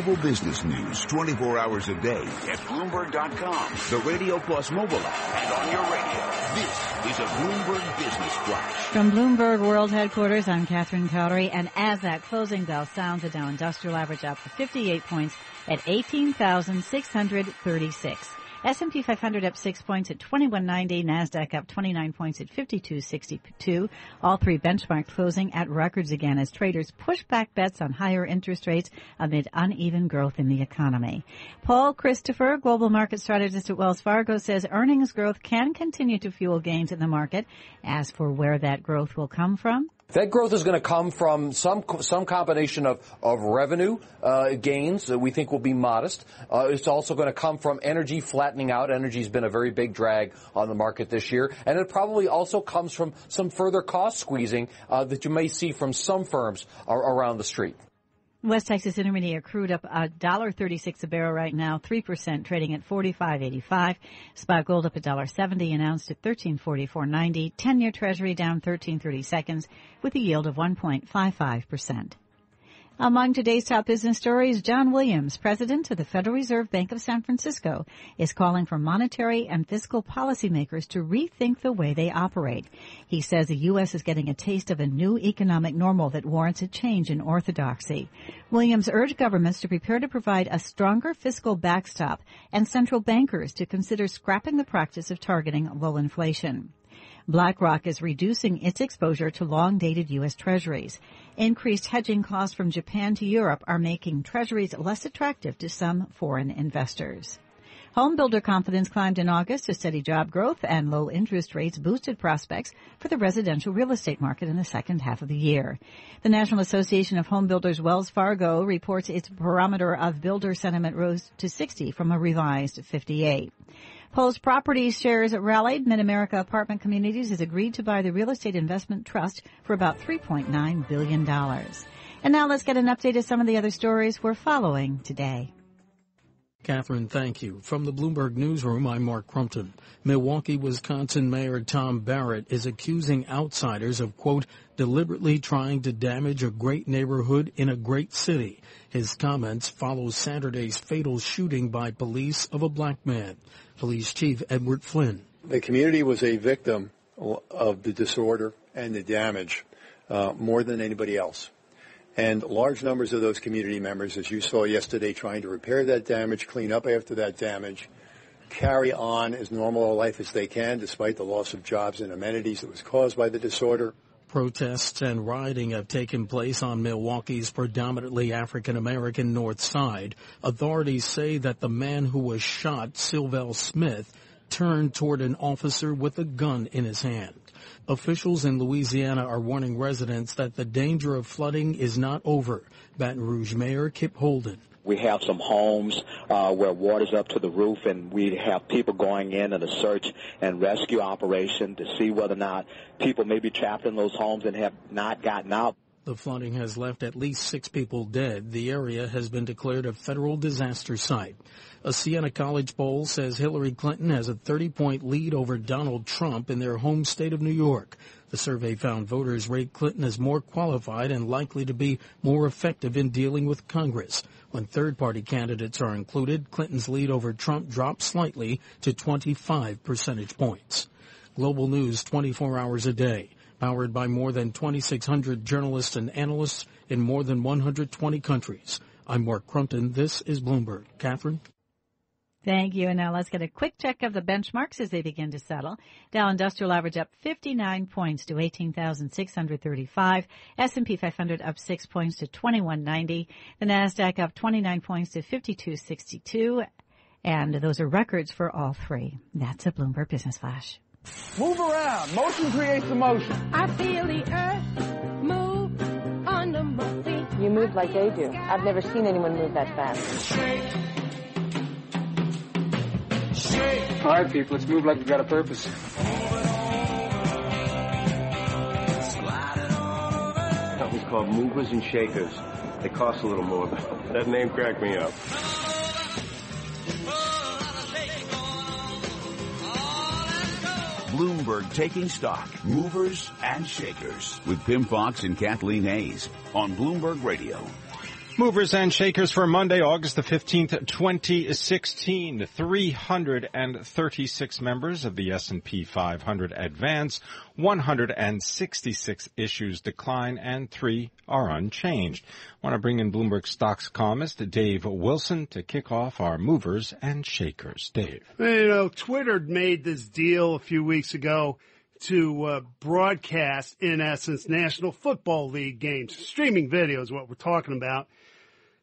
Global business news 24 hours a day at Bloomberg.com, the Radio Plus mobile app, and on your radio. This is a Bloomberg Business Flash. From Bloomberg World Headquarters, I'm Catherine Cowdery, and as that closing bell sounds, the Dow Industrial Average up 58 points at 18,636. S&P 500 up 6 points at 2190, Nasdaq up 29 points at 5262. All three benchmark closing at records again as traders push back bets on higher interest rates amid uneven growth in the economy. Paul Christopher, global market strategist at Wells Fargo says earnings growth can continue to fuel gains in the market. As for where that growth will come from, that growth is going to come from some some combination of of revenue uh, gains that we think will be modest. Uh, it's also going to come from energy flattening out. Energy has been a very big drag on the market this year, and it probably also comes from some further cost squeezing uh, that you may see from some firms around the street. West Texas Intermediate crude up $1.36 a barrel right now, 3% trading at 45.85. Spot gold up $1.70 announced at 1344.90. 10-year treasury down 13.30 seconds with a yield of 1.55%. Among today's top business stories, John Williams, president of the Federal Reserve Bank of San Francisco, is calling for monetary and fiscal policymakers to rethink the way they operate. He says the U.S. is getting a taste of a new economic normal that warrants a change in orthodoxy. Williams urged governments to prepare to provide a stronger fiscal backstop and central bankers to consider scrapping the practice of targeting low inflation. BlackRock is reducing its exposure to long-dated U.S. treasuries. Increased hedging costs from Japan to Europe are making treasuries less attractive to some foreign investors. Home builder confidence climbed in August as steady job growth and low interest rates boosted prospects for the residential real estate market in the second half of the year. The National Association of Home Builders Wells Fargo reports its barometer of builder sentiment rose to 60 from a revised 58. Post Properties shares rallied. Mid-America Apartment Communities has agreed to buy the Real Estate Investment Trust for about $3.9 billion. And now let's get an update of some of the other stories we're following today. Catherine, thank you. From the Bloomberg Newsroom, I'm Mark Crumpton. Milwaukee, Wisconsin Mayor Tom Barrett is accusing outsiders of, quote, deliberately trying to damage a great neighborhood in a great city. His comments follow Saturday's fatal shooting by police of a black man. Police Chief Edward Flynn. The community was a victim of the disorder and the damage uh, more than anybody else. And large numbers of those community members, as you saw yesterday, trying to repair that damage, clean up after that damage, carry on as normal a life as they can despite the loss of jobs and amenities that was caused by the disorder. Protests and rioting have taken place on Milwaukee's predominantly African American north side. Authorities say that the man who was shot, Sylville Smith, turned toward an officer with a gun in his hand. Officials in Louisiana are warning residents that the danger of flooding is not over. Baton Rouge Mayor Kip Holden. We have some homes uh, where water's up to the roof, and we have people going in in a search and rescue operation to see whether or not people may be trapped in those homes and have not gotten out. The flooding has left at least six people dead. The area has been declared a federal disaster site. A Siena College poll says Hillary Clinton has a 30 point lead over Donald Trump in their home state of New York. The survey found voters rate Clinton as more qualified and likely to be more effective in dealing with Congress. When third party candidates are included, Clinton's lead over Trump dropped slightly to 25 percentage points. Global news 24 hours a day powered by more than 2,600 journalists and analysts in more than 120 countries. I'm Mark Crumpton. This is Bloomberg. Catherine? Thank you. And now let's get a quick check of the benchmarks as they begin to settle. Dow Industrial Average up 59 points to 18,635. S&P 500 up 6 points to 2190. The Nasdaq up 29 points to 5262. And those are records for all three. That's a Bloomberg Business Flash. Move around. Motion creates emotion. I feel the earth move under my feet. You move like they do. I've never seen anyone move that fast. All right, people, let's move like we've got a purpose. Company's called Movers and Shakers. They cost a little more, but that name cracked me up. Bloomberg taking stock, movers and shakers with Pimm Fox and Kathleen Hays on Bloomberg Radio. Movers and shakers for Monday, August the 15th, 2016. 336 members of the S&P 500 advance, 166 issues decline, and three are unchanged. I want to bring in Bloomberg stocks columnist Dave Wilson to kick off our movers and shakers. Dave. You know, Twitter made this deal a few weeks ago to uh, broadcast, in essence, National Football League games. Streaming video is what we're talking about.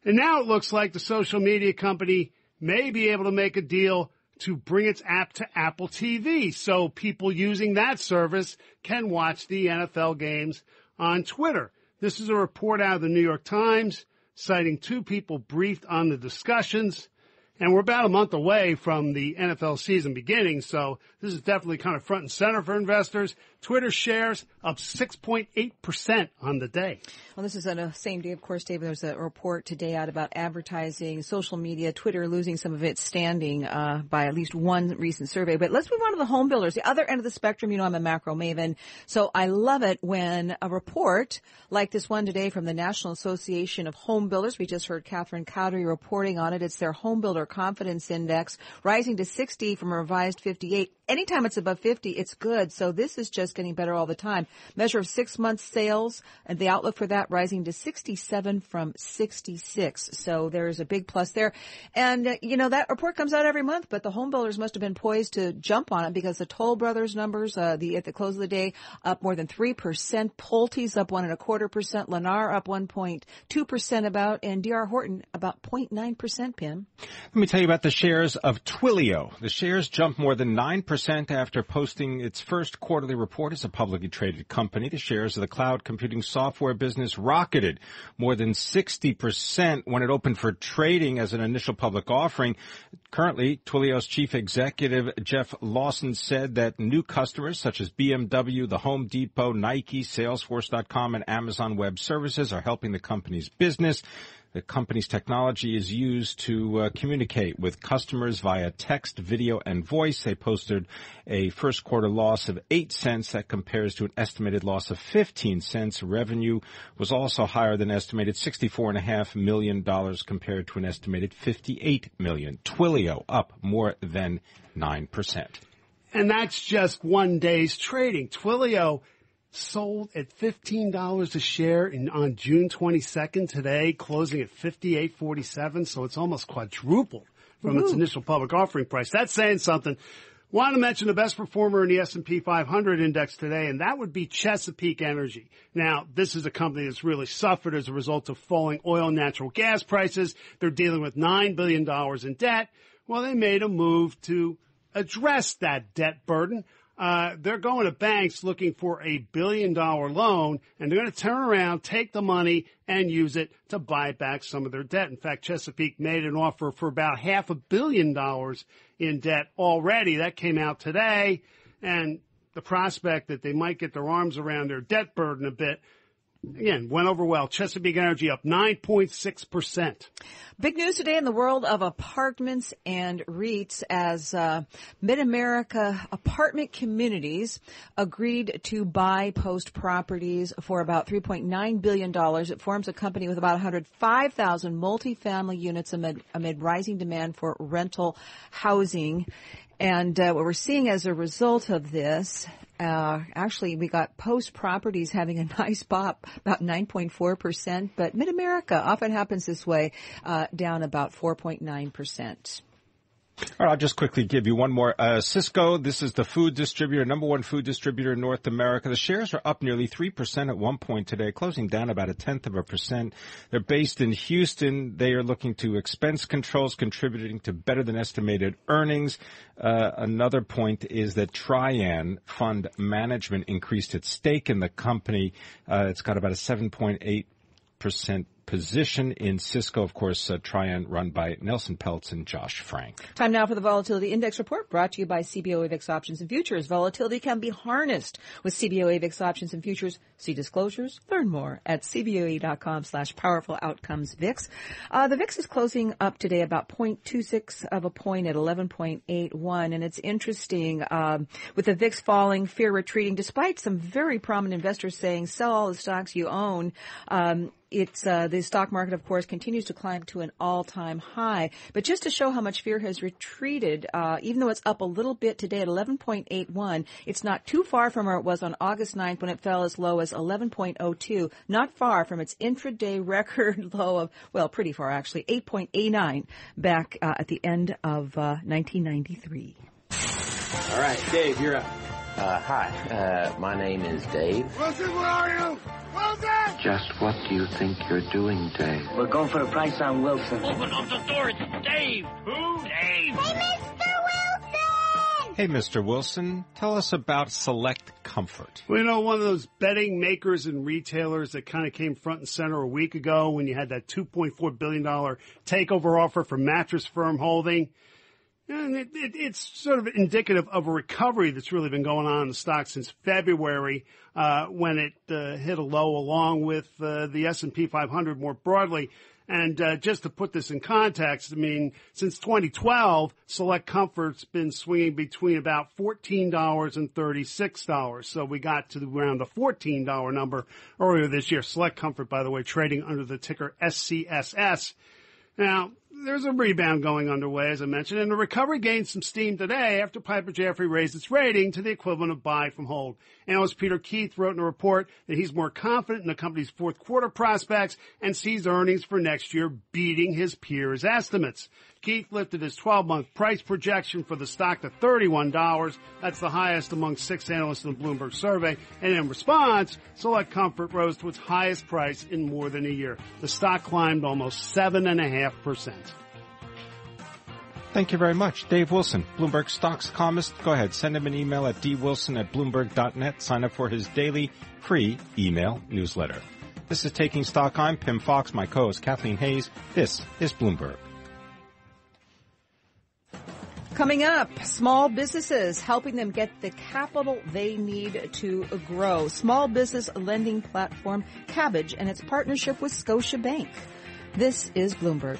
And now it looks like the social media company may be able to make a deal to bring its app to Apple TV so people using that service can watch the NFL games on Twitter. This is a report out of the New York Times citing two people briefed on the discussions. And we're about a month away from the NFL season beginning, so this is definitely kind of front and center for investors. Twitter shares up 6.8% on the day. Well, this is on a same day, of course, David. There's a report today out about advertising, social media, Twitter losing some of its standing uh, by at least one recent survey. But let's move on to the home builders, the other end of the spectrum. You know, I'm a macro maven, so I love it when a report like this one today from the National Association of Home Builders. We just heard Catherine Cowdery reporting on it. It's their home builder confidence index rising to 60 from a revised 58. Anytime it's above 50, it's good. So this is just getting better all the time. Measure of six months sales and the outlook for that rising to 67 from 66. So there's a big plus there. And, uh, you know, that report comes out every month, but the home builders must have been poised to jump on it because the Toll Brothers numbers, uh, the, at the close of the day, up more than 3%. Pulte's up one and a quarter percent. Lennar up 1.2% about and DR Horton about 0.9% Pimm. Let me tell you about the shares of Twilio. The shares jumped more than 9% after posting its first quarterly report as a publicly traded company. The shares of the cloud computing software business rocketed more than 60% when it opened for trading as an initial public offering. Currently, Twilio's chief executive Jeff Lawson said that new customers such as BMW, the Home Depot, Nike, Salesforce.com, and Amazon Web Services are helping the company's business. The company's technology is used to uh, communicate with customers via text, video, and voice. They posted a first quarter loss of 8 cents that compares to an estimated loss of 15 cents. Revenue was also higher than estimated $64.5 million compared to an estimated 58 million. Twilio up more than 9%. And that's just one day's trading. Twilio sold at $15 a share in, on June 22nd today, closing at 58.47. So it's almost quadrupled from its initial public offering price. That's saying something. Want to mention the best performer in the S&P 500 index today, and that would be Chesapeake Energy. Now, this is a company that's really suffered as a result of falling oil and natural gas prices. They're dealing with $9 billion in debt. Well, they made a move to address that debt burden uh, they're going to banks looking for a billion dollar loan and they're going to turn around, take the money and use it to buy back some of their debt. In fact, Chesapeake made an offer for about half a billion dollars in debt already. That came out today and the prospect that they might get their arms around their debt burden a bit Again, went over well. Chesapeake Energy up 9.6%. Big news today in the world of apartments and REITs as uh, Mid-America Apartment Communities agreed to buy Post Properties for about $3.9 billion. It forms a company with about 105,000 multifamily units amid, amid rising demand for rental housing. And uh, what we're seeing as a result of this uh, actually, we got Post Properties having a nice pop, about 9.4%, but Mid America often happens this way, uh, down about 4.9%. All right, I'll just quickly give you one more. Uh, Sysco, this is the food distributor, number one food distributor in North America. The shares are up nearly 3% at one point today, closing down about a tenth of a percent. They're based in Houston. They are looking to expense controls contributing to better than estimated earnings. Uh, another point is that Trian Fund Management increased its stake in the company. Uh, it's got about a 7.8 percent position in Sysco. Of course, uh, Trian run by Nelson Peltz and Josh Frank. Time now for the Volatility Index Report brought to you by CBOE VIX Options and Futures. Volatility can be harnessed with CBOE VIX Options and Futures. See disclosures, learn more at cboe.com slash powerful outcomes VIX. Uh, the VIX is closing up today about 0.26 of a point at 11.81 and it's interesting um, with the VIX falling, fear retreating despite some very prominent investors saying sell all the stocks you own. Um, it's uh, the stock market, of course, continues to climb to an all-time high. But just to show how much fear has retreated, uh, even though it's up a little bit today at 11.81, it's not too far from where it was on August 9th when it fell as low as 11.02. Not far from its intraday record low of, well, pretty far actually, 8.89 back uh, at the end of 1993. Uh, All right, Dave, you're up. Uh, hi, uh, my name is Dave. Wilson, where are you? Wilson! Just what do you think you're doing, Dave? We're going for a price on Wilson. Open up the door, it's Dave! Who? Dave! Hey, Mr. Wilson! Hey, Mr. Wilson, tell us about Select Comfort. Well, you know, one of those bedding makers and retailers that kind of came front and center a week ago when you had that $2.4 billion takeover offer from Mattress Firm Holding. And it, it, it's sort of indicative of a recovery that's really been going on in the stock since February, uh, when it uh, hit a low along with uh, the S&P 500 more broadly. And uh, just to put this in context, I mean, since 2012, Select Comfort's been swinging between about $14 and $36. So we got to around the $14 number earlier this year. Select Comfort, by the way, trading under the ticker SCSS. Now, there's a rebound going underway, as I mentioned, and the recovery gained some steam today after Piper Jaffray raised its rating to the equivalent of buy from hold. Analyst Peter Keith wrote in a report that he's more confident in the company's fourth quarter prospects and sees earnings for next year beating his peers' estimates. Keith lifted his 12-month price projection for the stock to $31. That's the highest among six analysts in the Bloomberg survey. And in response, Select Comfort rose to its highest price in more than a year. The stock climbed almost 7.5%. Thank you very much. Dave Wilson, Bloomberg Stocks columnist. Go ahead, send him an email at dwilson at bloomberg.net. Sign up for his daily free email newsletter. This is Taking Stock. I'm Pimm Fox. My co-host Kathleen Hays. This is Bloomberg. Coming up, small businesses helping them get the capital they need to grow. Small business lending platform Kabbage and its partnership with Scotiabank. This is Bloomberg.